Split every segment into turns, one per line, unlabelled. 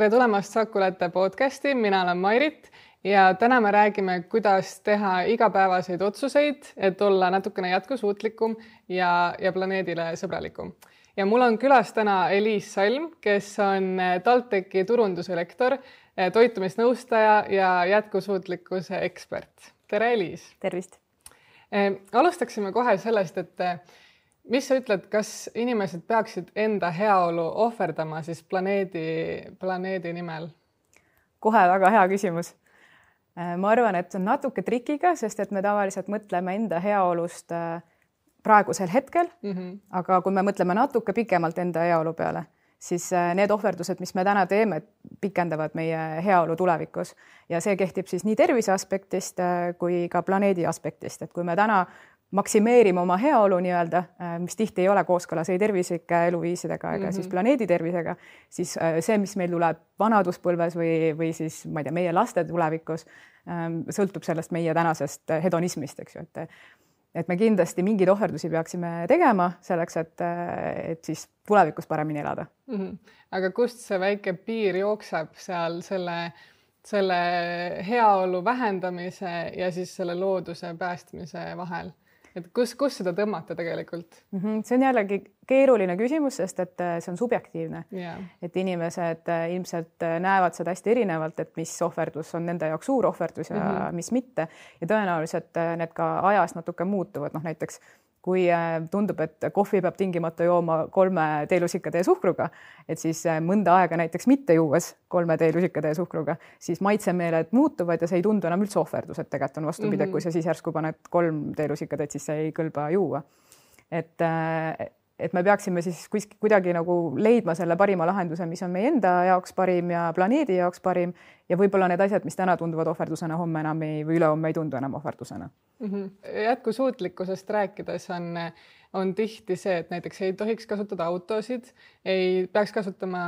tere tulemast Saku Latte podcasti, mina olen Mairit ja täna me räägime, kuidas teha igapäevaseid otsuseid, et olla natukene jätkusuutlikum ja, ja planeedile sõbralikum. ja mul on külas täna Eliis Salm, kes on TalTechi turunduse lektor, toitumisnõustaja ja jätkusuutlikkuse ekspert. tere, Eliis!
tervist!
alustaksime kohe sellest, et mis sa ütled, kas inimesed peaksid enda heaolu ohverdama siis planeedi, planeedi nimel?
kohe väga hea küsimus. Äh, ma arvan, et see on natuke trikiga, sest et me tavaliselt mõtleme enda heaolust äh, praegusel hetkel mm, -hmm. aga kui me mõtleme natuke pikemalt enda heaolu peale, siis äh, need ohverdused, mis me täna teeme, pikendavad meie heaolu tulevikus ja see kehtib siis nii tervise aspektist kui ka planeedi aspektist, et kui me täna maksimeerima oma heaolu nii-öelda, äh, mis tihti ei ole kooskõlas ei tervislike eluviisidega ega mm -hmm. siis planeedi tervisega, siis äh, see, mis meil tuleb vanaduspõlves või, või siis ma ei tea, meie laste tulevikus, ähm, sõltub sellest meie tänasest hedonismist, eks ju, et et me kindlasti mingeid ohverdusi peaksime tegema selleks, et, et siis tulevikus paremini elada
mm. -hmm. aga kust see väike piir jookseb seal selle selle heaolu vähendamise ja siis selle looduse päästmise vahel? Et kus, kus seda tõmmata tegelikult
mm? -hmm. see on jällegi keeruline küsimus, sest et äh, see on subjektiivne yeah.. et inimesed äh, ilmselt äh, näevad seda hästi erinevalt, et mis ohverdus on nende jaoks suur ohverdus ja mm -hmm. mis mitte ja tõenäoliselt need ka ajas natuke muutuvad, noh näiteks kui äh, tundub, et kohvi peab tingimata jooma kolme teelusikatäie suhkruga, et siis äh, mõnda aega näiteks mitte juues kolme teelusikatäie suhkruga, siis maitsemeeled muutuvad ja see ei tundu enam üldse ohverdus, et tegelikult on vastupidi mm, -hmm. kui sa siis järsku paned kolm teelusikatäit, siis see ei kõlba juua. et äh, et me peaksime siis kuskil kuidagi nagu leidma selle parima lahenduse, mis on meie enda jaoks parim ja planeedi jaoks parim ja võib-olla need asjad, mis täna tunduvad ohverdusena, homme enam ei või ülehomme ei tundu enam ohverdusena
mm. -hmm. jätkusuutlikkusest rääkides on, on tihti see, et näiteks ei tohiks kasutada autosid, ei peaks kasutama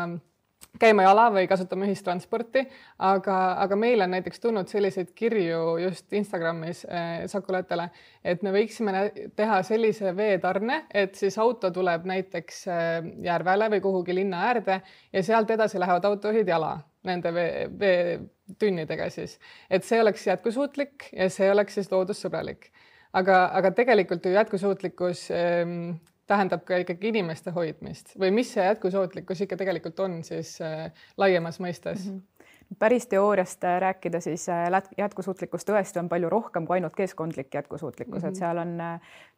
käima jala või kasutama ühistransporti, aga, aga meil on näiteks tulnud selliseid kirju just Instagramis äh, Sakulatele, et me võiksime teha sellise veetarne, et siis auto tuleb näiteks äh, Järvele või kuhugi linna äärde ja sealt edasi lähevad autojuhid jala nende vee, veetünnidega siis, et see oleks jätkusuutlik ja see oleks siis loodussõbralik. aga, aga tegelikult ju jätkusuutlikkus ähm, tähendab ka ikkagi inimeste hoidmist või mis see jätkusuutlikkus ikka tegelikult on siis äh, laiemas mõistes mm? -hmm
päris teooriast äh, rääkida, siis äh, jätkusuutlikkus tõesti on palju rohkem kui ainult keskkondlik jätkusuutlikkus mm, -hmm. et mhm. seal on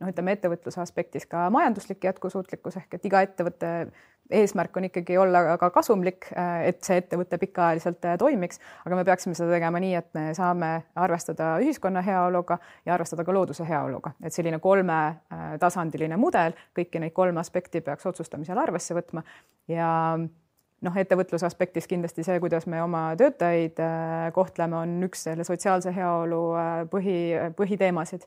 noh, ütleme ettevõtluse aspektis ka majanduslik jätkusuutlikkus ehk et iga ettevõtte eesmärk on ikkagi olla ka kasumlik, et see ettevõte pikaajaliselt toimiks, aga me peaksime seda tegema nii, et me saame arvestada ühiskonna heaoluga ja arvestada ka looduse heaoluga, et selline kolmetasandiline mudel, kõiki neid kolme aspekti peaks otsustamisel arvesse võtma ja noh, ettevõtluse aspektis kindlasti see, kuidas me oma töötajaid äh, kohtleme, on üks selle sotsiaalse heaolu äh, põhi, põhiteemasid.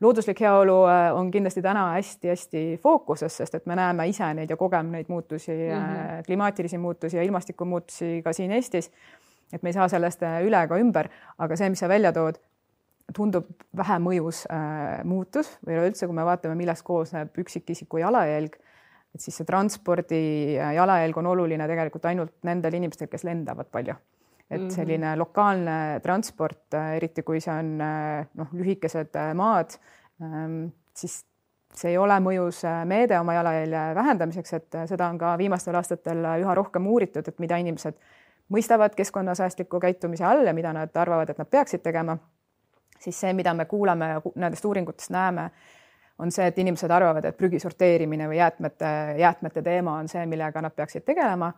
looduslik heaolu äh, on kindlasti täna hästi-hästi fookuses, sest et me näeme ise neid ja kogeme neid muutusi mm, -hmm. klimaatilisi muutusi ja ilmastikumuutusi ka siin Eestis. et me ei saa sellest üle ega ümber, aga see, mis sa välja tood, tundub vähe mõjus äh, muutus või üleüldse, kui me vaatame, millest koosneb üksikisiku jalajälg et siis see transpordi jalajälg on oluline tegelikult ainult nendel inimestel, kes lendavad palju. et mhm. selline lokaalne transport, eriti kui see on noh, lühikesed maad, ähm, siis see ei ole mõjus meede oma jalajälje vähendamiseks, et seda on ka viimastel aastatel üha rohkem uuritud, et mida inimesed mõistavad keskkonnasäästliku käitumise all ja mida nad arvavad, et nad peaksid tegema, siis see, mida me kuulame nendest uuringutest näeme, on see, et inimesed arvavad, et prügi sorteerimine või jäätmete, jäätmete teema on see, millega nad peaksid tegelema.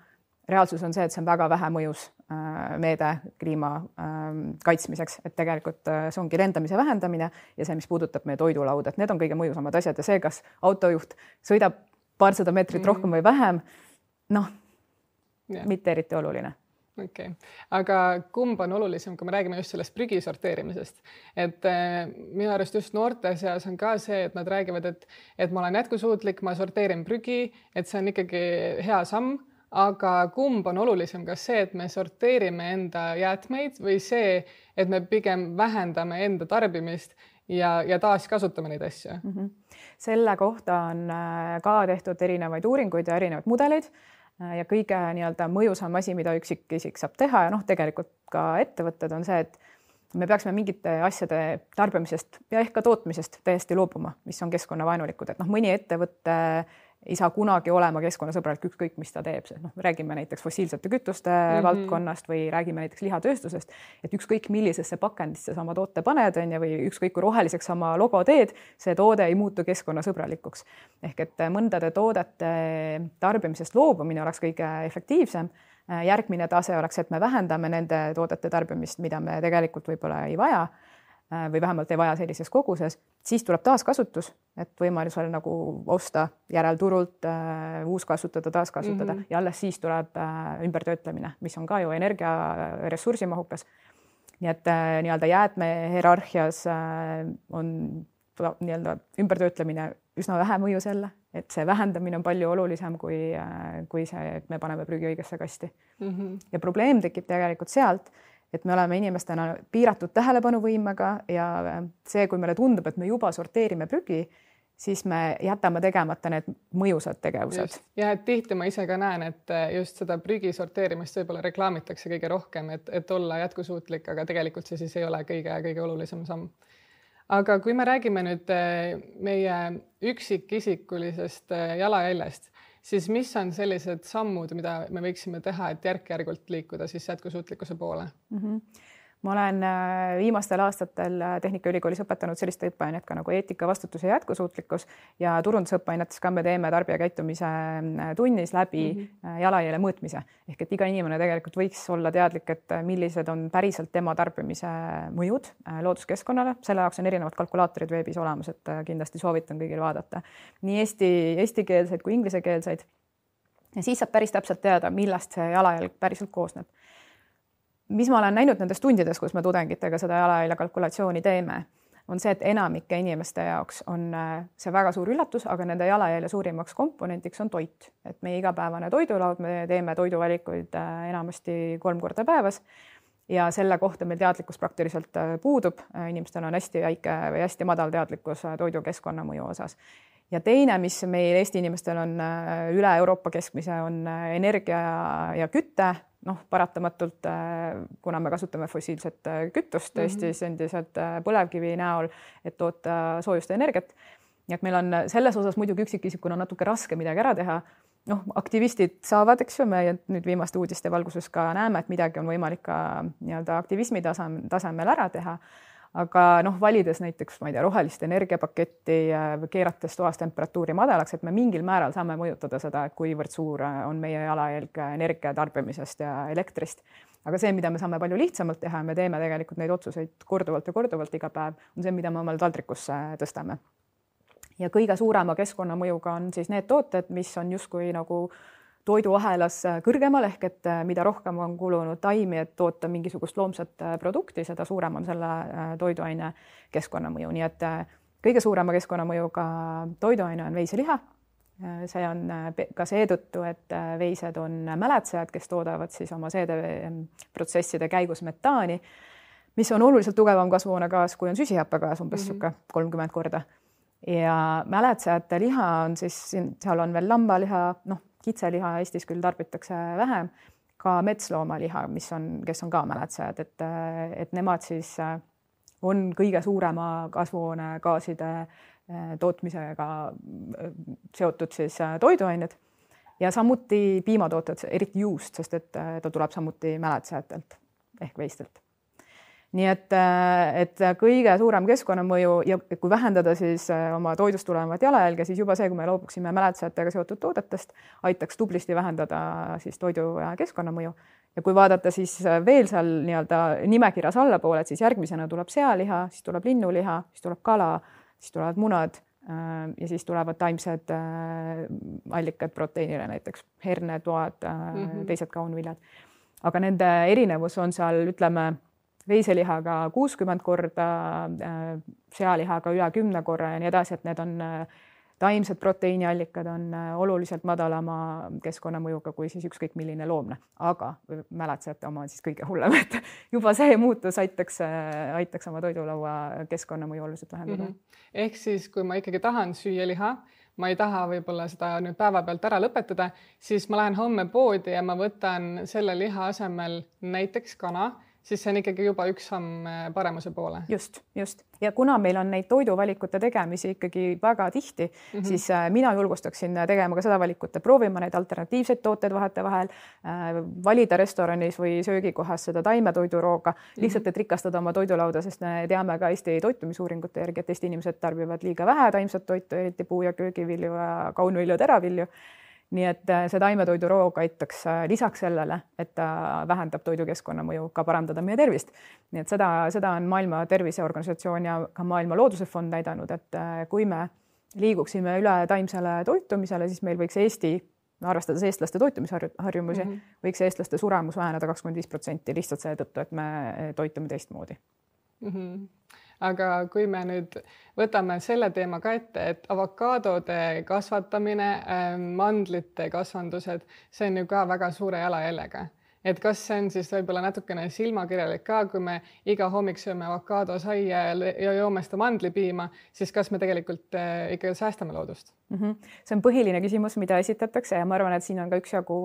reaalsus on see, et see on väga vähe mõjus äh, meede kliima ähm, kaitsmiseks, et tegelikult äh, see ongi lendamise vähendamine ja see, mis puudutab meie toidulauda, et need on kõige mõjusamad asjad ja see, kas autojuht sõidab paarsada meetrit -hmm. rohkem või vähem, noh mitte eriti oluline
okei okay., aga kumb on olulisem, kui me räägime just sellest prügi sorteerimisest, et äh, minu arust just noorte seas on ka see, et nad räägivad, et, et ma olen jätkusuutlik, ma sorteerin prügi, et see on ikkagi hea samm, aga kumb on olulisem, kas see, et me sorteerime enda jäätmeid või see, et me pigem vähendame enda tarbimist ja, ja taaskasutame neid asju mm? -hmm.
selle kohta on äh, ka tehtud erinevaid uuringuid ja erinevaid mudeleid ja kõige nii-öelda mõjusam asi, mida üksikisik saab teha ja noh, tegelikult ka ettevõtted on see, et me peaksime mingite asjade tarbimisest ja ehk ka tootmisest täiesti loobuma, mis on keskkonnavaenulikud, et noh, mõni ettevõte ei saa kunagi olema keskkonnasõbralik, ükskõik mis ta teeb, noh, räägime näiteks fossiilsete kütuste mm -hmm. valdkonnast või räägime näiteks lihatööstusest, et ükskõik millisesse pakendisse sa oma toote paned, on ju, või ükskõik kui roheliseks oma logo teed, see toode ei muutu keskkonnasõbralikuks. ehk et mõndade toodete tarbimisest loobumine oleks kõige efektiivsem järgmine tase oleks, et me vähendame nende toodete tarbimist, mida me tegelikult võib-olla ei vaja või vähemalt ei vaja sellises koguses, siis tuleb taaskasutus, et võimalusel nagu osta järelturult, äh, uuskasutada, taaskasutada mm -hmm. ja alles siis tuleb äh, ümbertöötlemine, mis on ka ju energia ressursimahukas. nii et nii-öelda jäätmehierarhias on nii-öelda ümbertöötlemine üsna vähe mõju selle, et see vähendamine on palju olulisem kui, kui see, et me paneme prügi õigesse kasti mm. -hmm. ja probleem tekib tegelikult sealt et me oleme inimestena piiratud tähelepanuvõimega ja see, kui meile tundub, et me juba sorteerime prügi, siis me jätame tegemata need mõjusad tegevused.
ja et tihti ma ise ka näen, et just seda prügi sorteerimist võib-olla reklaamitakse kõige rohkem, et, et olla jätkusuutlik, aga tegelikult see siis ei ole kõige-kõige olulisem samm. aga kui me räägime nüüd eh, meie üksikisikulisest eh, jalajäljest, siis mis on sellised sammud, mida me võiksime teha, et järk-järgult liikuda siis jätkusuutlikkuse poole mm?
-hmm ma olen äh, viimastel aastatel äh, Tehnikaülikoolis õpetanud sellist õppeainet ka nagu eetika, vastutus ja jätkusuutlikkus ja turundusõppeainetes ka me teeme tarbijakäitumise äh, tunnis läbi mm -hmm. jalajälje mõõtmise ehk et iga inimene tegelikult võiks olla teadlik, et millised on päriselt tema tarbimise mõjud looduskeskkonnale, selle jaoks on erinevad kalkulaatorid veebis olemas, et kindlasti soovitan kõigil vaadata nii eesti, eestikeelseid kui inglisekeelseid. ja siis saab päris täpselt teada, millest see jalajälg päriselt koosneb mis ma olen näinud nendes tundides, kus me tudengitega seda jalajälje kalkulatsiooni teeme, on see, et enamike inimeste jaoks on äh, see väga suur üllatus, aga nende jalajälje suurimaks komponentiks on toit, et meie igapäevane toidulaud, me teeme toiduvalikuid äh, enamasti kolm korda päevas ja selle kohta meil teadlikkus praktiliselt äh, puudub, inimestel on hästi väike või hästi madal teadlikkus toidu keskkonnamõju osas. ja teine, mis meil Eesti inimestel on üle Euroopa keskmise, on energia ja küte noh, paratamatult äh, kuna me kasutame fossiilset äh, kütust mm -hmm. Eestis endiselt äh, põlevkivi näol, et toota soojust ja energiat. nii et meil on selles osas muidugi üksikisikuna natuke raske midagi ära teha. noh, aktivistid saavad, eks ju, me nüüd viimaste uudiste valguses ka näeme, et midagi on võimalik ka nii-öelda aktivismi tasem, tasemel ära teha aga noh, valides näiteks, ma ei tea, rohelist energiapaketti või keerates toas temperatuuri madalaks, et me mingil määral saame mõjutada seda, kuivõrd suur on meie jalajälg energia tarbimisest ja elektrist. aga see, mida me saame palju lihtsamalt teha me teeme tegelikult neid otsuseid korduvalt ja korduvalt iga päev, on see, mida me omale taldrikusse tõstame. ja kõige suurema keskkonnamõjuga on siis need tooted, mis on justkui nagu toiduahelas kõrgemal ehk et äh, mida rohkem on kulunud taimi, et toota mingisugust loomset äh, produkti, seda suurem on selle äh, toiduaine keskkonnamõju, nii et kõige suurema keskkonnamõjuga toiduaine on veiseliha. see on ka seetõttu, et veised on mäletsejad, kes toodavad siis oma seedeprotsesside käigus metaani, mis on oluliselt tugevam kasvuhoonegaas, kui on süsihappegaas, umbes niisugune mm -hmm. kolmkümmend korda ja mäletsejate liha on siis, seal on veel lambaliha, noh, kitseliha Eestis küll tarbitakse vähem, ka metsloomaliha, mis on, kes on ka mäletsejad, et, et nemad siis äh, on kõige suurema kasvuhoonegaaside äh, tootmisega äh, seotud siis toiduained. Ja samuti piimatooted, eriti juust, sest et ta tuleb samuti mäletsejatelt ehk veistelt nii et, äh, et kõige suurem keskkonnamõju ja kui vähendada siis äh, oma toidust tulevat jalajälge, siis juba see, kui me loobuksime mäletsejatega seotud toodetest, aitaks tublisti vähendada siis toidu keskkonnamõju. ja kui vaadata siis äh, veel seal nii-öelda nimekirjas allapoole, et siis järgmisena tuleb sealiha, siis tuleb linnuliha, siis tuleb kala, siis tulevad munad ja siis tulevad taimsed allikad proteiinile, näiteks hernetoad mm, -hmm. teised kaunviljad. aga nende erinevus on seal, ütleme veiselihaga kuuskümmend korda, äh, sealihaga üle kümne korra ja nii edasi, et need on äh, taimsed proteiiniallikad on äh, oluliselt madalama keskkonnamõjuga kui siis ükskõik milline loomne, aga mäletsejate oma on siis kõige hullem, et juba see muutus aitaks, aitaks oma toidulaua keskkonnamõju oluliselt vähendada mm.
-hmm. ehk siis, kui ma ikkagi tahan süüa liha, ma ei taha võib-olla seda nüüd päevapealt ära lõpetada, siis ma lähen homme poodi ja ma võtan selle liha asemel näiteks kana siis see on ikkagi juba üks samm äh, paremuse poole.
just, just ja kuna meil on neid toiduvalikute tegemisi ikkagi väga tihti mm, -hmm. siis äh, mina julgustaksin tegema ka seda valikut, proovima neid alternatiivseid tooteid vahetevahel äh,, valida restoranis või söögikohas seda taimetoidurooga mm, -hmm. lihtsalt et rikastada oma toidulauda, sest me teame ka Eesti toitumisuuringute järgi, et Eesti inimesed tarbivad liiga vähe taimset toitu, eriti puu- ja köögivilju ja kaunvilju, teravilju nii et äh, see taimetoiduroog aitaks äh, lisaks sellele, et ta vähendab toidukeskkonna mõju, ka parandada meie tervist. nii et seda, seda on Maailma Terviseorganisatsioon ja ka Maailma Looduse Fond näidanud, et äh, kui me liiguksime üle taimsele toitumisele, siis meil võiks Eesti arvestades eestlaste toitumisharjumusi mm, -hmm. võiks eestlaste suremus väheneda kakskümmend viis protsenti lihtsalt seetõttu, et me toitume teistmoodi
mm. -hmm aga kui me nüüd võtame selle teema ka ette, et avokaadode kasvatamine, ähm, mandlite kasvandused, see on ju ka väga suure jalajäljega et kas see on siis võib-olla natukene silmakirjalik ka, kui me iga hommik sööme avokaadosaia ja joome seda mandlipiima, siis kas me tegelikult äh, ikka säästame loodust
mm? -hmm. see on põhiline küsimus, mida esitatakse ja ma arvan, et siin on ka üksjagu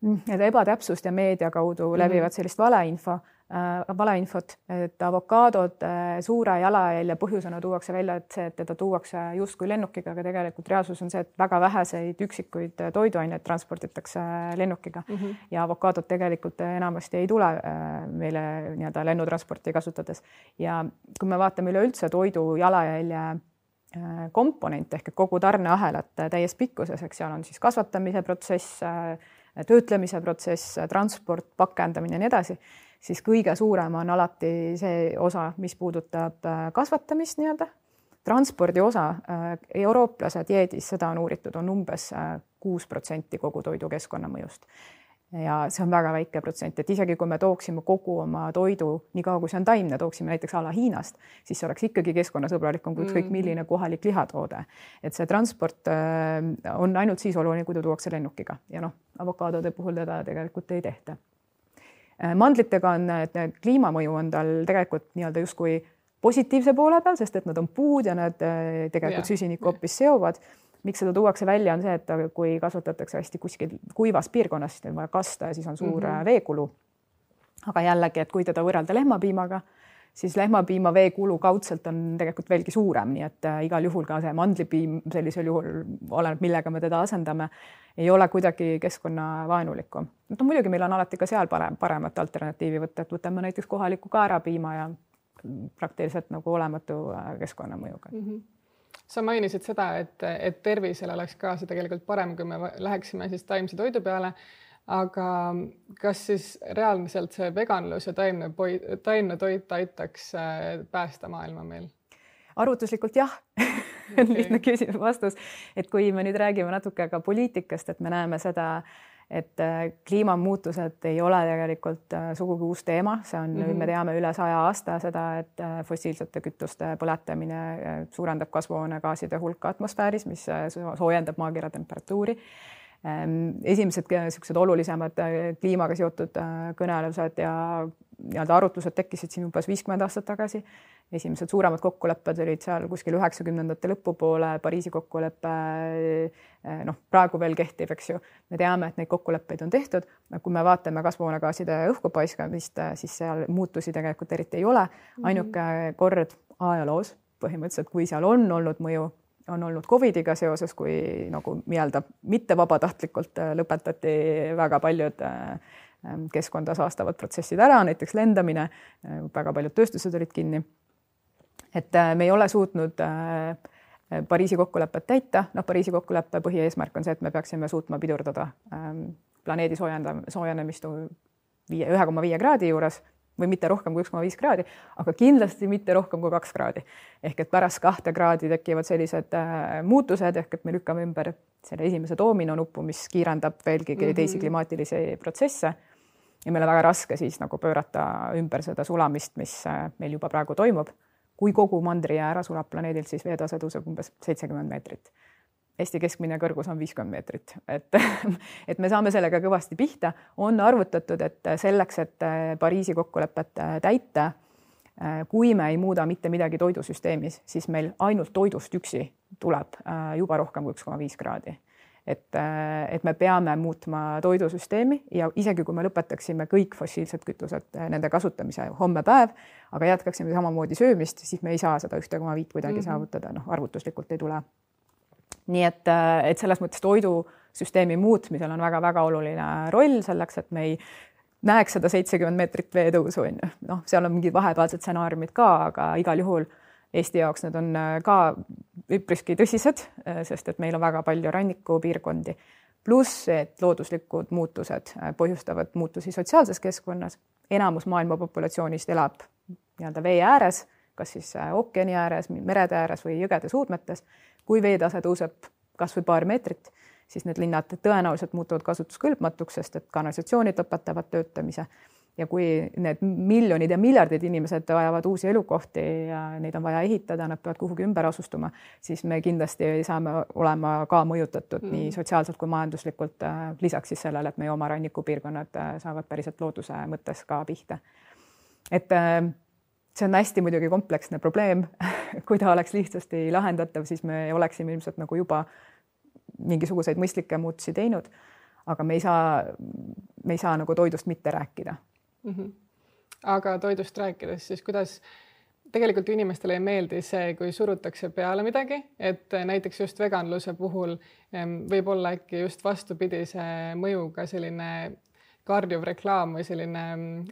nii-öelda ebatäpsust ja meedia kaudu mm -hmm. levivad sellist valeinfo valeinfot, et avokaadod äh, suure jalajälje põhjusena tuuakse välja, et see, et teda tuuakse justkui lennukiga, aga tegelikult reaalsus on see, et väga väheseid üksikuid toiduaineid transporditakse lennukiga mm -hmm. ja avokaadod tegelikult enamasti ei tule äh, meile nii-öelda lennutransporti kasutades. ja kui me vaatame üleüldse toidu jalajälje äh, komponent ehk kogu tarneahelat täies pikkuses, eks seal on siis kasvatamise protsess äh,, töötlemise protsess, transport, pakendamine ja nii edasi, siis kõige suurem on alati see osa, mis puudutab äh, kasvatamist nii-öelda. transpordi osa, äh, eurooplase dieedis, seda on uuritud, on umbes äh, kuus protsenti kogu toidu keskkonnamõjust ja see on väga väike protsent, et isegi kui me tooksime kogu oma toidu, niikaua kui see on taimne, tooksime näiteks a la Hiinast, siis see oleks ikkagi keskkonnasõbralikum kui ükskõik mm. milline kohalik lihatoode. et see transport on ainult siis oluline, kui ta tuuakse lennukiga ja noh, avokaadode puhul teda tegelikult ei tehta. Äh, mandlitega on, kliimamõju on tal tegelikult nii-öelda justkui positiivse poole peal, sest et nad on puud ja nad äh, tegelikult yeah. süsinikku hoopis seovad miks seda tuuakse välja, on see, et kui kasvatatakse hästi kuskil kuivas piirkonnas, siis on vaja kasta ja siis on suur mm -hmm. veekulu. aga jällegi, et kui teda võrrelda lehmapiimaga, siis lehmapiima veekulu kaudselt on tegelikult veelgi suurem, nii et äh, igal juhul ka see mandlipiim sellisel juhul, oleneb, millega me teda asendame, ei ole kuidagi keskkonnavaenulikum. no muidugi meil on alati ka seal parem, paremat alternatiivi võtta, et võtame näiteks kohaliku kaerapiima ja praktiliselt nagu olematu äh, keskkonnamõjuga mm. -hmm
sa mainisid seda, et, et tervisele oleks ka see tegelikult parem, kui me läheksime siis taimse toidu peale. Aga kas siis reaalselt see veganlus ja taimne, taimne toit aitaks äh, päästa maailma meil?
arvutuslikult jah okay. lihtne küsimus, vastus, et kui me nüüd räägime natuke ka poliitikast, et me näeme seda et äh, kliimamuutused ei ole tegelikult äh, sugugi uus teema, see on mm, -hmm. me teame üle saja aasta seda, et fossiilsete kütuste põletamine suurendab kasvuhoonegaaside hulka atmosfääris, mis soojendab maakera temperatuuri esimesed niisugused olulisemad äh, kliimaga seotud äh, kõnelused ja nii-öelda arutlused tekkisid siin umbes viiskümmend aastat tagasi. esimesed suuremad kokkulepped olid seal kuskil üheksakümnendate lõpupoole, Pariisi kokkulepe äh, noh, praegu veel kehtib, eks ju. me teame, et neid kokkuleppeid on tehtud, kui me vaatame kasvuhoonegaaside õhku paiskamist, siis seal muutusi tegelikult eriti ei ole. Mhm. ainuke kord ajaloos põhimõtteliselt, kui seal on olnud mõju on olnud Covidiga seoses, kui nagu nii-öelda mitte vabatahtlikult äh, lõpetati väga paljud äh, ähm, keskkonda saastavad protsessid ära, näiteks lendamine, äh, väga paljud tööstused olid kinni. et me ei ole suutnud Pariisi kokkulepet täita, noh, Pariisi kokkuleppe põhieesmärk on see, et me peaksime suutma pidurdada ähm, planeedi soojendam-, soojenemist viie, ühe koma viie kraadi juures või mitte rohkem kui üks koma viis kraadi, aga kindlasti mitte rohkem kui kaks kraadi. ehk et pärast kahte kraadi tekivad sellised äh, muutused ehk et me lükkame ümber selle esimese doominonupu, mis kiirendab veelgi mm -hmm. teisi klimaatilisi protsesse. ja meil on väga raske siis nagu pöörata ümber seda sulamist, mis äh, meil juba praegu toimub. kui kogu mandrijää ära sulab planeedilt, siis veetase tõuseb umbes seitsekümmend meetrit Eesti keskmine kõrgus on viiskümmend meetrit, et, et me saame sellega kõvasti pihta. on arvutatud, et selleks, et Pariisi kokkulepet täita, kui me ei muuda mitte midagi toidusüsteemis, siis meil ainult toidust üksi tuleb juba rohkem kui üks koma viis kraadi et, et me peame muutma toidusüsteemi ja isegi kui me lõpetaksime kõik fossiilsed kütused, nende kasutamise homme päev, aga jätkaksime samamoodi söömist, siis me ei saa seda ühte koma viit kuidagi mm -hmm. saavutada, noh, arvutuslikult ei tule. Nii et, et selles mõttes toidusüsteemi muutmisel on väga-väga oluline roll selleks, et me ei näeks seda seitsekümmend meetrit veetõusu on ju, noh, seal on mingid vahepealsed stsenaariumid ka, aga igal juhul Eesti jaoks need on äh, ka üpriski tõsised, äh, sest et meil on väga palju rannikupiirkondi, pluss et looduslikud muutused äh, põhjustavad muutusi sotsiaalses keskkonnas. enamus maailma populatsioonist elab nii-öelda vee ääres, kas siis ookeani ääres, merede ääres või jõgede suudmetes. Kui veetase tõuseb kasvõi paar meetrit siis need linnad tõenäoliselt muutuvad kasutuskõlbmatuks, sest et kanalisatsioonid lõpetavad töötamise ja kui need miljonid ja miljardid inimesed vajavad uusi elukohti ja neid on vaja ehitada, nad peavad kuhugi ümber asustuma, siis me kindlasti saame olema ka mõjutatud mm. nii sotsiaalselt kui majanduslikult. Äh, lisaks siis sellele, et meie oma rannikupiirkonnad äh, saavad päriselt looduse mõttes ka pihta. et äh, see on hästi muidugi kompleksne probleem kui ta oleks lihtsasti lahendatav, siis me oleksime ilmselt nagu juba mingisuguseid mõistlikke muutusi teinud, aga me ei saa, me ei saa nagu toidust mitte rääkida mm.
-hmm. aga toidust rääkides, siis kuidas tegelikult inimestele ei meeldi see, kui surutakse peale midagi, et näiteks just veganluse puhul võib olla äkki just vastupidise mõjuga selline karjuv reklaam või selline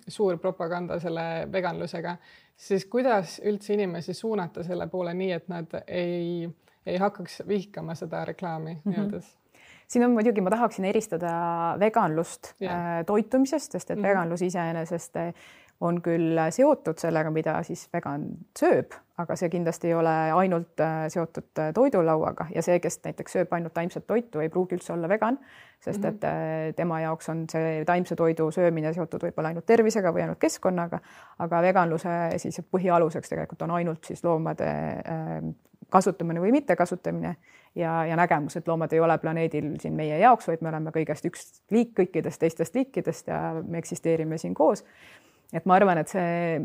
suur propaganda selle veganlusega, siis kuidas üldse inimesi suunata selle poole nii, et nad ei ei hakkaks vihkama seda reklaami mm -hmm. nii-öelda
siin on muidugi, ma tahaksin eristada veganlust yeah. Äh, toitumisest, sest et mm -hmm. veganlus iseenesest on küll seotud sellega, mida siis vegan sööb, aga see kindlasti ei ole ainult äh, seotud toidulauaga ja see, kes näiteks sööb ainult taimset toitu, ei pruugi üldse olla vegan, sest -hmm. et tema jaoks on see taimse toidu söömine seotud võib-olla ainult tervisega või ainult keskkonnaga, aga veganluse siis põhialuseks tegelikult on ainult siis loomade kasutamine või mittekasutamine ja, ja nägemus, et loomad ei ole planeedil siin meie jaoks, vaid me oleme kõigest üks liik kõikidest teistest liikidest ja me eksisteerime siin koos. Et ma arvan, et see,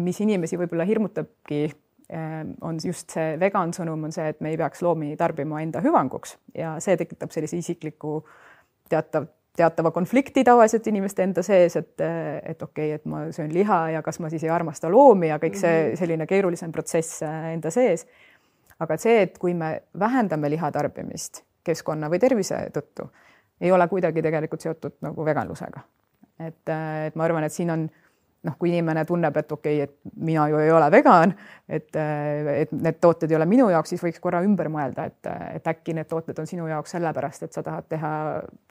mis inimesi võib-olla hirmutabki, eh, on just see vegan sõnum on see, et me ei peaks loomi tarbima enda hüvanguks ja see tekitab sellise isikliku teatav teatava konflikti tavaliselt inimeste enda sees, et, et okei okay,, et ma söön liha ja kas ma siis ei armasta loomi ja kõik see mhm. selline keerulisem protsess eh, enda sees aga see, et kui me vähendame liha tarbimist keskkonna või tervise tõttu, ei ole kuidagi tegelikult seotud nagu veganlusega. et, et ma arvan, et siin on noh, kui inimene tunneb, et okei okay,, et mina ju ei ole vegan, et, et need tooted ei ole minu jaoks, siis võiks korra ümber mõelda, et, et äkki need tooted on sinu jaoks sellepärast, et sa tahad teha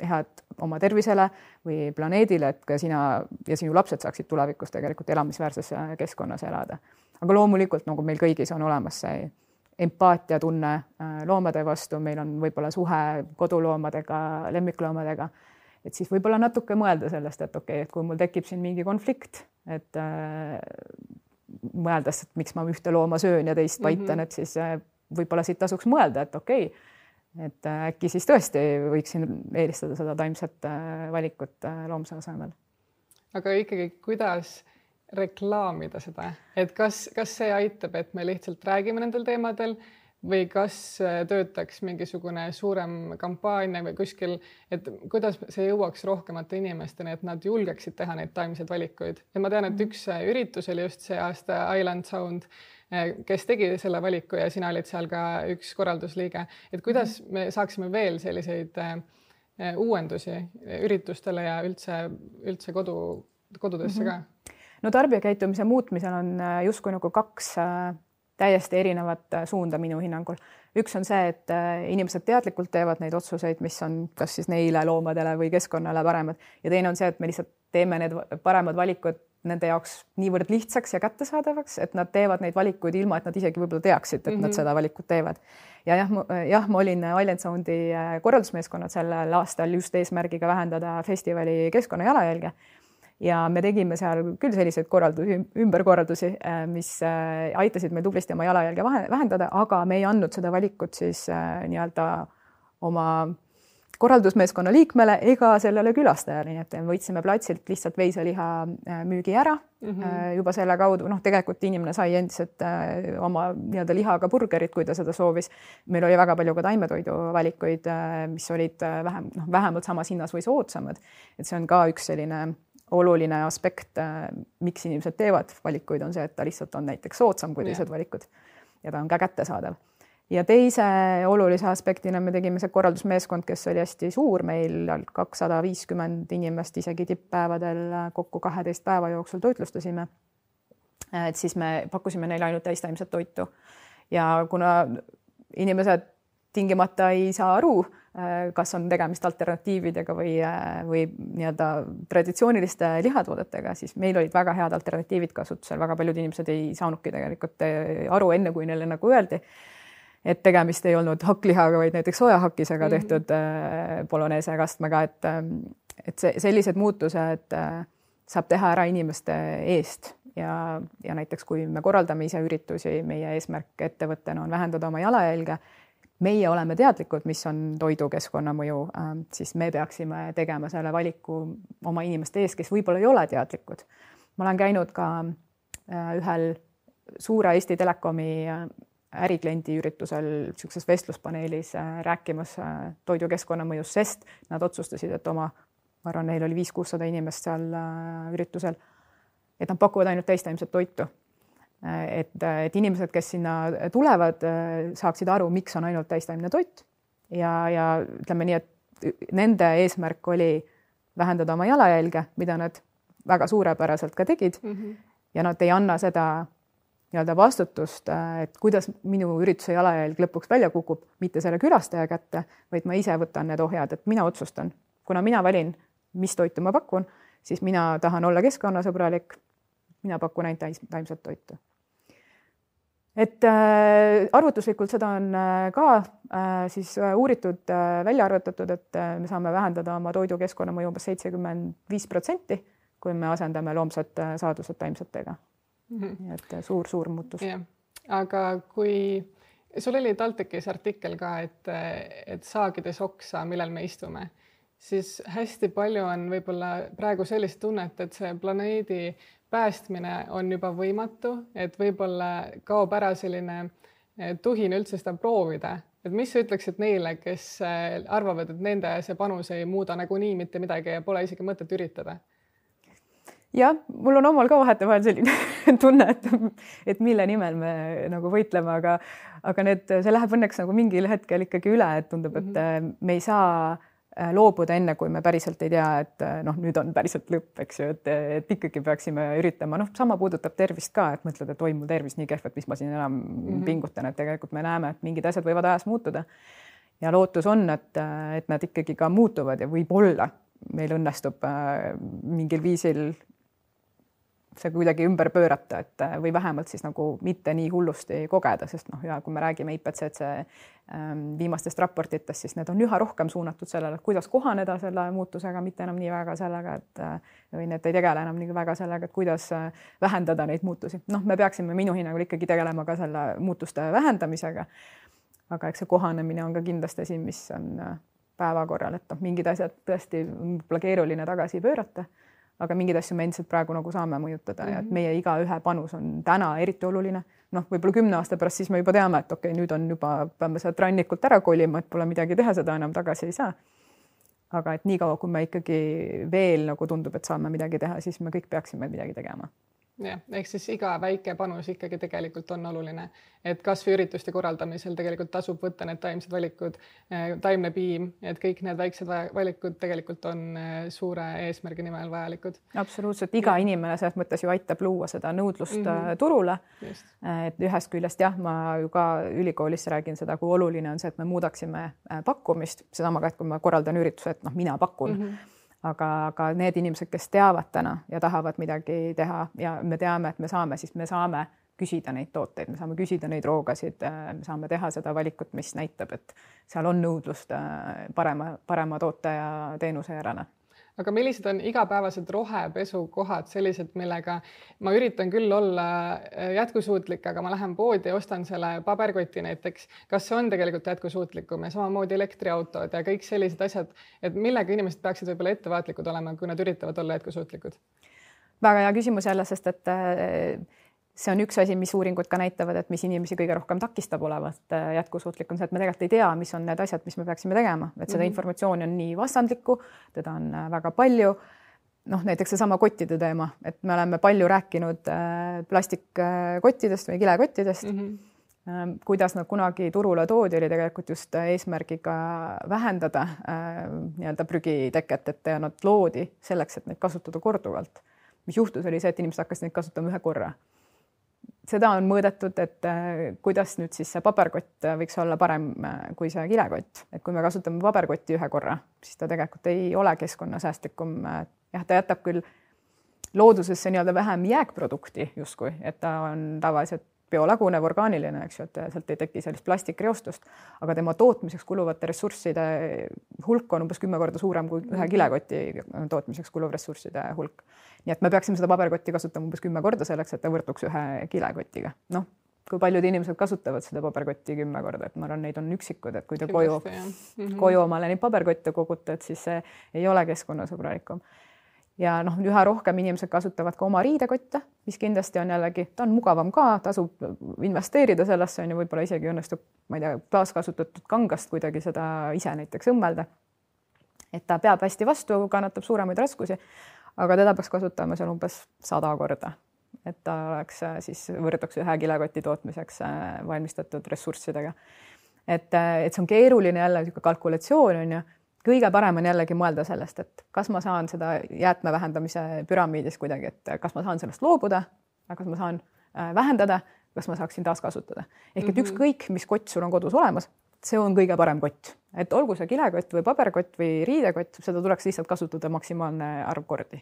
head oma tervisele või planeedile, et ka sina ja sinu lapsed saaksid tulevikus tegelikult elamisväärses keskkonnas elada. aga loomulikult nagu meil kõigis on olemas see empaatiatunne äh, loomade vastu, meil on võib-olla suhe koduloomadega, lemmikloomadega, et siis võib-olla natuke mõelda sellest, et okei okay,, et kui mul tekib siin mingi konflikt, et äh, mõeldes, et miks ma ühte looma söön ja teist paitan mm, -hmm. et siis äh, võib-olla siit tasuks mõelda, et okei okay,, et äh, äkki siis tõesti võiksin eelistada seda taimset äh, valikut äh, loomse asemel.
aga ikkagi, kuidas reklaamida seda, et kas, kas see aitab, et me lihtsalt räägime nendel teemadel või kas äh, töötaks mingisugune suurem kampaania või kuskil, et kuidas see jõuaks rohkemate inimesteni, et nad julgeksid teha neid taimseid valikuid ja ma tean, et mhm. üks äh, üritus oli just see aasta Island Sound, äh, kes tegi selle valiku ja sina olid seal ka üks korraldusliige, et kuidas mhm. me saaksime veel selliseid uuendusi üritustele ja üldse, üldse kodu, kodudesse mm -hmm. ka
no tarbijakäitumise muutmisel on justkui nagu kaks täiesti erinevat äh, suunda minu hinnangul. üks on see, et inimesed teadlikult teevad neid otsuseid, mis on kas siis neile, loomadele või keskkonnale paremad ja teine on see, et me lihtsalt teeme need paremad valikud nende jaoks niivõrd lihtsaks ja kättesaadavaks, et nad teevad neid valikuid ilma, et nad isegi võib-olla teaksid, et mm -hmm. nad mhm. seda valikut teevad. ja jah, jah, ma olin Island Soundi korraldusmeeskonnad sellel aastal just eesmärgiga vähendada festivali keskkonna jalajälge ja me tegime seal küll selliseid korraldusi, ümberkorraldusi, äh, mis äh, aitasid meil tublisti oma jalajälge vähendada, aga me ei andnud seda valikut siis äh, nii-öelda oma korraldusmeeskonna liikmele ega sellele külastajale, nii et võtsime platsilt lihtsalt veiseliha müügi ära mm -hmm. juba selle kaudu, noh, tegelikult inimene sai endiselt oma nii-öelda lihaga burgerit, kui ta seda soovis. meil oli väga palju ka taimetoidu valikuid, mis olid vähem, noh, vähemalt samas hinnas või soodsamad. et see on ka üks selline oluline aspekt, miks inimesed teevad valikuid, on see, et ta lihtsalt on näiteks soodsam kui teised valikud. Ja ta on ka kättesaadav. Ja teise olulise aspektina me tegime see korraldusmeeskond, kes oli hästi suur, meil kakssada viiskümmend inimest isegi tipppäevadel kokku kaheteist päeva jooksul toitlustasime. et siis me pakkusime neile ainult täistaimset toitu. Ja kuna inimesed tingimata ei saa aru, kas on tegemist alternatiividega või, või nii-öelda traditsiooniliste lihatoodetega, siis meil olid väga head alternatiivid kasutusel, väga paljud inimesed ei saanudki tegelikult aru, enne kui neile nagu öeldi et tegemist ei olnud hakklihaga, vaid näiteks soojahakisega tehtud mm -hmm. poloneese kastmega, et, et see, sellised muutused äh, saab teha ära inimeste eest ja, ja näiteks kui me korraldame ise üritusi, meie eesmärk ettevõttena on vähendada oma jalajälge. Meie oleme teadlikud, mis on toidu keskkonnamõju, ähm, siis me peaksime tegema selle valiku oma inimeste ees, kes võib-olla ei ole teadlikud. ma olen käinud ka äh, ühel suure Eesti Telekomi ärikliendi üritusel niisuguses vestluspaneelis äh, rääkimas äh, toidu keskkonnamõjust, sest nad otsustasid, et oma, ma arvan, neil oli viis-kuussada inimest seal äh, üritusel, et nad pakuvad ainult täistaimset toitu. Et, et inimesed, kes sinna tulevad, saaksid aru, miks on ainult täistaimne toit ja, ja ütleme nii, et nende eesmärk oli vähendada oma jalajälge, mida nad väga suurepäraselt ka tegid mm. -hmm. ja nad ei anna seda nii-öelda vastutust, äh, et kuidas minu ürituse jalajälg lõpuks välja kukub, mitte selle külastaja kätte, vaid ma ise võtan need ohjad, et mina otsustan, kuna mina valin, mis toitu ma pakun, siis mina tahan olla keskkonnasõbralik. Mina pakun ainult taim, taimset toitu. et äh, arvutuslikult seda on äh, ka äh, siis äh, uuritud äh,, välja arvutatud, et äh, me saame vähendada oma toidu keskkonnamõju umbes seitsekümmend viis protsenti, kui me asendame loomsed äh, saadused taimsetega mm. -hmm. nii et suur-suur muutus.
jah, aga kui sul oli TalTechis artikkel ka, et, et saagides oksa, millel me istume, siis hästi palju on võib-olla praegu sellist tunnet, et see planeedi päästmine on juba võimatu, et võib-olla kaob ära selline eh, tuhin üldse seda proovida, et mis sa ütleksid neile, kes eh, arvavad, et nende see panus ei muuda nagunii mitte midagi ja pole isegi mõtet üritada
jah, mul on omal ka vahetevahel selline tunne, et, et mille nimel me nagu võitleme, aga, aga need, see läheb õnneks nagu mingil hetkel ikkagi üle, et tundub, et -hmm. me ei saa loobuda enne, kui me päriselt ei tea, et äh, noh, nüüd on päriselt lõpp, eks ju, et, et ikkagi peaksime üritama, noh, sama puudutab tervist ka, et mõtled, et oi, mul tervis nii kehv, et mis ma siin enam mm -hmm. pingutan, et tegelikult me näeme, et mingid asjad võivad ajas muutuda. ja lootus on, et, et nad ikkagi ka muutuvad ja võib-olla meil õnnestub mingil viisil see kuidagi ümber pöörata, et äh, või vähemalt siis nagu mitte nii hullusti kogeda, sest noh, ja kui me räägime IPCC ähm, viimastest raportitest, siis need on üha rohkem suunatud sellele, kuidas kohaneda selle muutusega, mitte enam nii väga sellega, et äh, või need ei tegele enam nii väga sellega, et kuidas äh, vähendada neid muutusi. noh, me peaksime minu hinnangul ikkagi tegelema ka selle muutuste vähendamisega. aga eks see kohanemine on ka kindlasti asi, mis on päevakorral, et noh, mingid asjad tõesti võib-olla keeruline tagasi pöörata aga mingeid asju me endiselt praegu nagu saame mõjutada mm -hmm. ja et mhm. meie igaühe panus on täna eriti oluline. noh, võib-olla kümne aasta pärast siis me juba teame, et okei okay,, nüüd on juba, peame sealt rannikult ära kolima, et pole midagi teha, seda enam tagasi ei saa. aga et niikaua, kui me ikkagi veel nagu tundub, et saame midagi teha, siis me kõik peaksime midagi tegema
jah, ehk siis iga väike panus ikkagi tegelikult on oluline, et kasvõi ürituste korraldamisel tegelikult tasub võtta need taimsed valikud, eh, taimne piim, et kõik need väiksed valikud tegelikult on eh, suure eesmärgi nimel vajalikud.
absoluutselt, iga inimene selles mõttes ju aitab luua seda nõudlust mm -hmm. turule. et ühest küljest jah, ma ju ka ülikoolis räägin seda, kui oluline on see, et me muudaksime pakkumist, sedama ka, et kui ma korraldan ürituse, et noh, mina pakun mm. -hmm aga, aga need inimesed, kes teavad täna ja tahavad midagi teha ja me teame, et me saame, siis me saame küsida neid tooteid, me saame küsida neid roogasid, me saame teha seda valikut, mis näitab, et seal on nõudlust äh, parema, parema toote ja teenuse järele
aga millised on igapäevased rohepesukohad, sellised, millega ma üritan küll olla äh, jätkusuutlik, aga ma lähen poodi ja ostan selle paberkoti näiteks. kas see on tegelikult jätkusuutlikum ja samamoodi elektriautod ja kõik sellised asjad, et millega inimesed peaksid võib-olla ettevaatlikud olema, kui nad üritavad olla jätkusuutlikud?
väga hea küsimus jälle, sest et äh, see on üks asi, mis uuringud ka näitavad, et mis inimesi kõige rohkem takistab olevat äh, jätkusuutlik, on see, et me tegelikult ei tea, mis on need asjad, mis me peaksime tegema, et seda mm -hmm. informatsiooni on nii vastandlikku, teda on äh, väga palju. noh, näiteks seesama kottide teema, et me oleme palju rääkinud äh, plastikkottidest või kilekottidest mm. -hmm. kuidas nad kunagi turule toodi, oli tegelikult just eesmärgiga vähendada nii-öelda prügiteket, et nad loodi selleks, et neid kasutada korduvalt. mis juhtus, oli see, et inimesed hakkasid neid kasutama ühe korra seda on mõõdetud, et äh, kuidas nüüd siis see paberkott äh, võiks olla parem äh, kui see kilekott, et kui me kasutame paberkotti ühe korra, siis ta tegelikult ei ole keskkonnasäästlikum. jah, ta jätab küll loodusesse nii-öelda vähem jääkprodukti justkui, et ta on tavaliselt biolagunev, orgaaniline, eks ju, et sealt ei teki sellist plastikreostust, aga tema tootmiseks kuluvate ressursside hulk on umbes kümme korda suurem kui ühe kilekoti tootmiseks kuluv ressursside hulk. nii et me peaksime seda paberkotti kasutama umbes kümme korda selleks, et ta võrduks ühe kilekotiga. noh, kui paljud inimesed kasutavad seda paberkotti kümme korda, et ma arvan, neid on üksikud, et kui te koju, mm -hmm. koju omale neid paberkotte kogute, et siis see ei ole keskkonnasõbralikum ja noh, üha rohkem inimesed kasutavad ka oma riidekotte, mis kindlasti on jällegi, ta on mugavam ka, tasub investeerida sellesse on ju, võib-olla isegi õnnestub, ma ei tea, taaskasutatud kangast kuidagi seda ise näiteks õmmelda. et ta peab hästi vastu, kannatab suuremaid raskusi, aga teda peaks kasutama seal umbes sada korda, et ta oleks äh, siis võrduks ühe kilekoti tootmiseks äh, valmistatud ressurssidega. et, äh, et see on keeruline jälle niisugune kalkulatsioon on ju kõige parem on jällegi mõelda sellest, et kas ma saan seda jäätme vähendamise püramiidis kuidagi, et kas ma saan sellest loobuda, kas ma saan äh, vähendada, kas ma saaksin taaskasutada. ehk et mhm. ükskõik, mis kott sul on kodus olemas, see on kõige parem kott, et olgu see kilekott või paberkott või riidekott, seda tuleks lihtsalt kasutada maksimaalne arv kordi.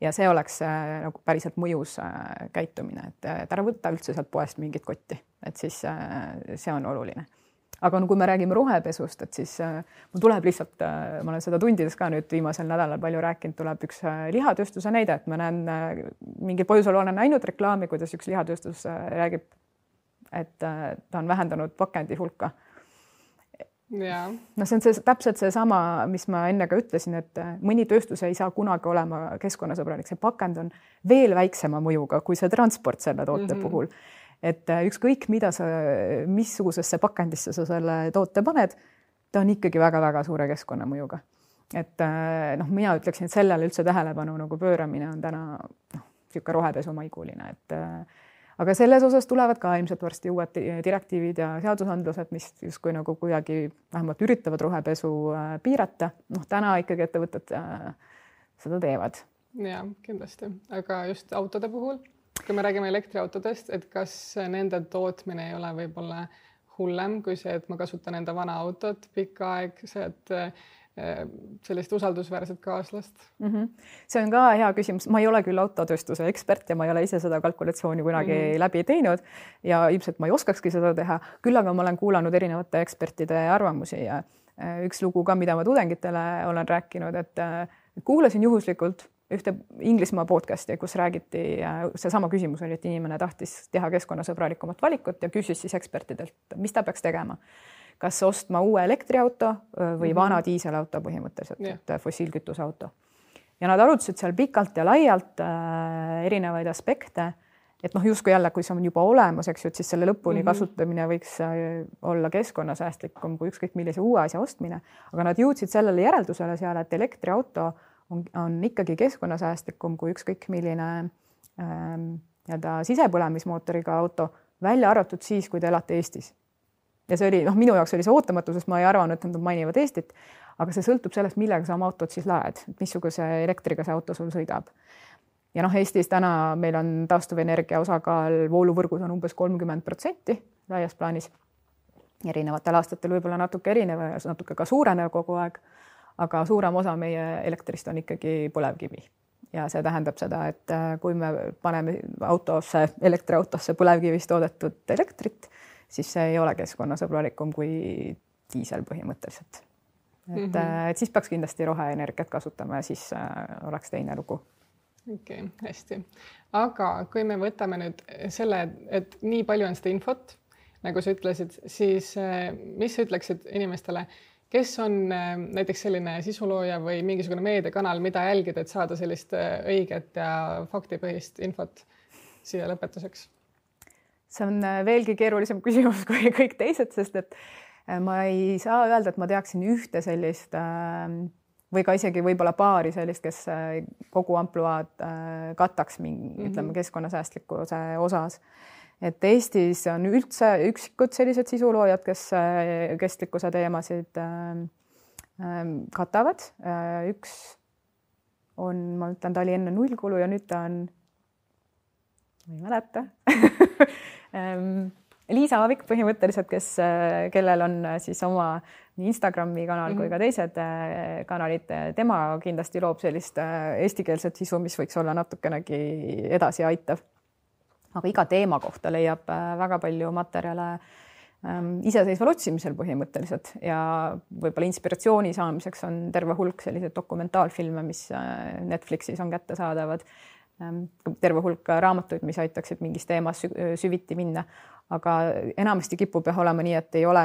ja see oleks äh, nagu päriselt mõjus äh, käitumine, et ära võta üldse sealt poest mingit kotti, et siis see on oluline aga no kui me räägime rohepesust, et siis äh, mul tuleb lihtsalt äh,, ma olen seda tundides ka nüüd viimasel nädalal palju rääkinud, tuleb üks äh, lihatööstuse näide, et ma näen mingil põhjusel olen näinud reklaami, kuidas üks lihatööstus räägib, et ta on vähendanud pakendi hulka
Ja.
no see on see täpselt seesama, mis ma enne ka ütlesin, et mõni tööstus ei saa kunagi olema keskkonnasõbralik, see pakend on veel väiksema mõjuga kui see transport selle toote mm -hmm. puhul et äh, ükskõik, mida sa, missugusesse pakendisse sa selle toote paned, ta on ikkagi väga-väga suure keskkonnamõjuga. et äh, noh, mina ütleksin, et sellele üldse tähelepanu nagu pööramine on täna noh, niisugune rohepesumaiguline, et äh, aga selles osas tulevad ka ilmselt varsti uued direktiivid ja seadusandlused, mis justkui nagu kuidagi vähemalt üritavad rohepesu piirata. noh, täna ikkagi ettevõtted seda teevad.
ja kindlasti, aga just autode puhul kui me räägime elektriautodest, et kas nende tootmine ei ole võib-olla hullem kui see, et ma kasutan enda vana autot pikka aeg, see, et eh, sellist usaldusväärset kaaslast mm?
-hmm. see on ka hea küsimus, ma ei ole küll autotööstuse ekspert ja ma ei ole ise seda kalkulatsiooni kunagi mm -hmm. läbi teinud ja ilmselt ma ei oskakski seda teha, küll aga ma olen kuulanud erinevate ekspertide arvamusi ja eh, üks lugu ka, mida ma tudengitele olen rääkinud, et eh, kuulasin juhuslikult ühte Inglismaa podcast'i, kus räägiti, seesama küsimus oli, et inimene tahtis teha keskkonnasõbralikumat valikut ja küsis siis ekspertidelt, mis ta peaks tegema. kas ostma uue elektriauto või mm -hmm. vana diiselauto põhimõtteliselt yeah., et fossiilkütuse auto. ja nad arutasid seal pikalt ja laialt äh, erinevaid aspekte, et noh, justkui jälle, kui see on juba olemas, eks ju, et siis selle lõpuni mm -hmm. kasutamine võiks äh, olla keskkonnasäästlikum kui ükskõik millise uue asja ostmine, aga nad jõudsid sellele järeldusele seal, et elektriauto on, on ikkagi keskkonnasäästlikum kui ükskõik milline ähm, nii-öelda sisepõlemismootoriga auto, välja arvatud siis, kui te elate Eestis. ja see oli noh, minu jaoks oli see ootamatu, sest ma ei arvanud, et nad mainivad Eestit, aga see sõltub sellest, millega sa oma autot siis laed, missuguse elektriga see auto sul sõidab. ja noh, Eestis täna meil on taastuvenergia osakaal vooluvõrgus on umbes kolmkümmend protsenti laias plaanis. erinevatel aastatel võib-olla natuke erinev ja natuke ka suurenev kogu aeg aga suurem osa meie elektrist on ikkagi põlevkivi ja see tähendab seda, et äh, kui me paneme autosse, elektriautosse põlevkivist toodetud elektrit, siis see ei ole keskkonnasõbralikum kui diisel põhimõtteliselt. et mm, -hmm. et siis peaks kindlasti roheenergiat kasutama ja siis oleks teine lugu
okei okay,, hästi. aga kui me võtame nüüd selle, et nii palju on seda infot, nagu sa ütlesid, siis mis sa ütleksid inimestele, kes on äh, näiteks selline sisulooja või mingisugune meediakanal, mida jälgida, et saada sellist äh, õiget ja faktipõhist infot siia lõpetuseks?
see on äh, veelgi keerulisem küsimus kui kõik teised, sest et ma ei saa öelda, et ma teaksin ühte sellist või ka isegi võib-olla paari sellist, kes kogu ampluaad kataks mingi mm, -hmm. ütleme keskkonnasäästlikkuse osas et Eestis on üldse üksikud sellised sisuloojad, kes äh, kestlikkuse teemasid äh, äh, katavad. üks on, ma ütlen, ta oli enne nullkulu ja nüüd ta on, ma ei mäleta ähm, Liisa Aavik põhimõtteliselt, kes, kellel on siis oma nii Instagrami kanal kui ka mhm. teised kanalid, tema kindlasti loob sellist eestikeelset sisu, mis võiks olla natukenegi edasi aitav aga iga teema kohta leiab äh, väga palju materjale ähm, iseseisval otsimisel põhimõtteliselt ja võib-olla inspiratsiooni saamiseks on terve hulk selliseid dokumentaalfilme, mis äh, Netflixis on kättesaadavad. Ähm, terve hulk raamatuid, mis aitaksid mingis teemas süviti minna, aga enamasti kipub jah olema nii, et ei ole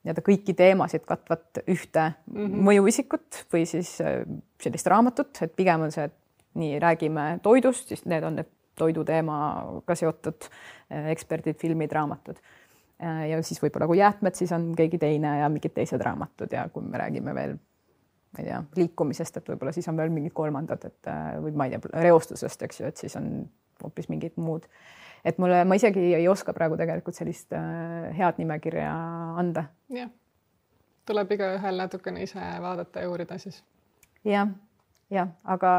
nii-öelda kõiki teemasid katvat ühte mm -hmm. mõjuisikut või siis äh, sellist raamatut, et pigem on see, et nii räägime toidust, siis need on need toiduteemaga seotud eh, eksperdid, filmid, raamatud. Eh, ja siis võib-olla kui jäätmed, siis on keegi teine ja mingid teised raamatud ja kui me räägime veel ma ei tea, liikumisest, et võib-olla siis on veel mingid kolmandad, et eh, või ma ei tea, reostusest, eks ju, et siis on hoopis mingid muud. et mulle, ma isegi ei oska praegu tegelikult sellist head nimekirja anda.
jah, tuleb igaühel natukene ise vaadata ja uurida siis
ja,. jah, jah, aga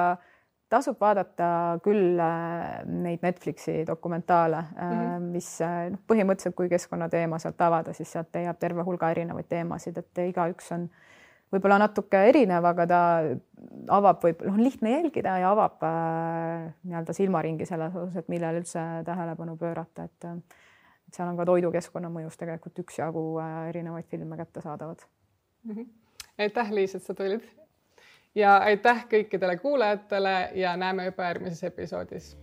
tasub vaadata küll äh, neid Netflixi dokumentaale mm, -hmm. mis äh, noh, põhimõtteliselt, kui keskkonnateema sealt avada, siis sealt leiab terve hulga erinevaid teemasid, et igaüks on võib-olla natuke erinev, aga ta avab võib, noh, lihtne jälgida ja avab äh, nii-öelda silmaringi selles osas, et millele üldse tähelepanu pöörata, et et seal on ka toidukeskkonna mõjus tegelikult üksjagu äh, erinevaid filme kättesaadavad
mm. -hmm. aitäh, Liis, et sa tulid ja aitäh kõikidele kuulajatele ja näeme juba järgmises episoodis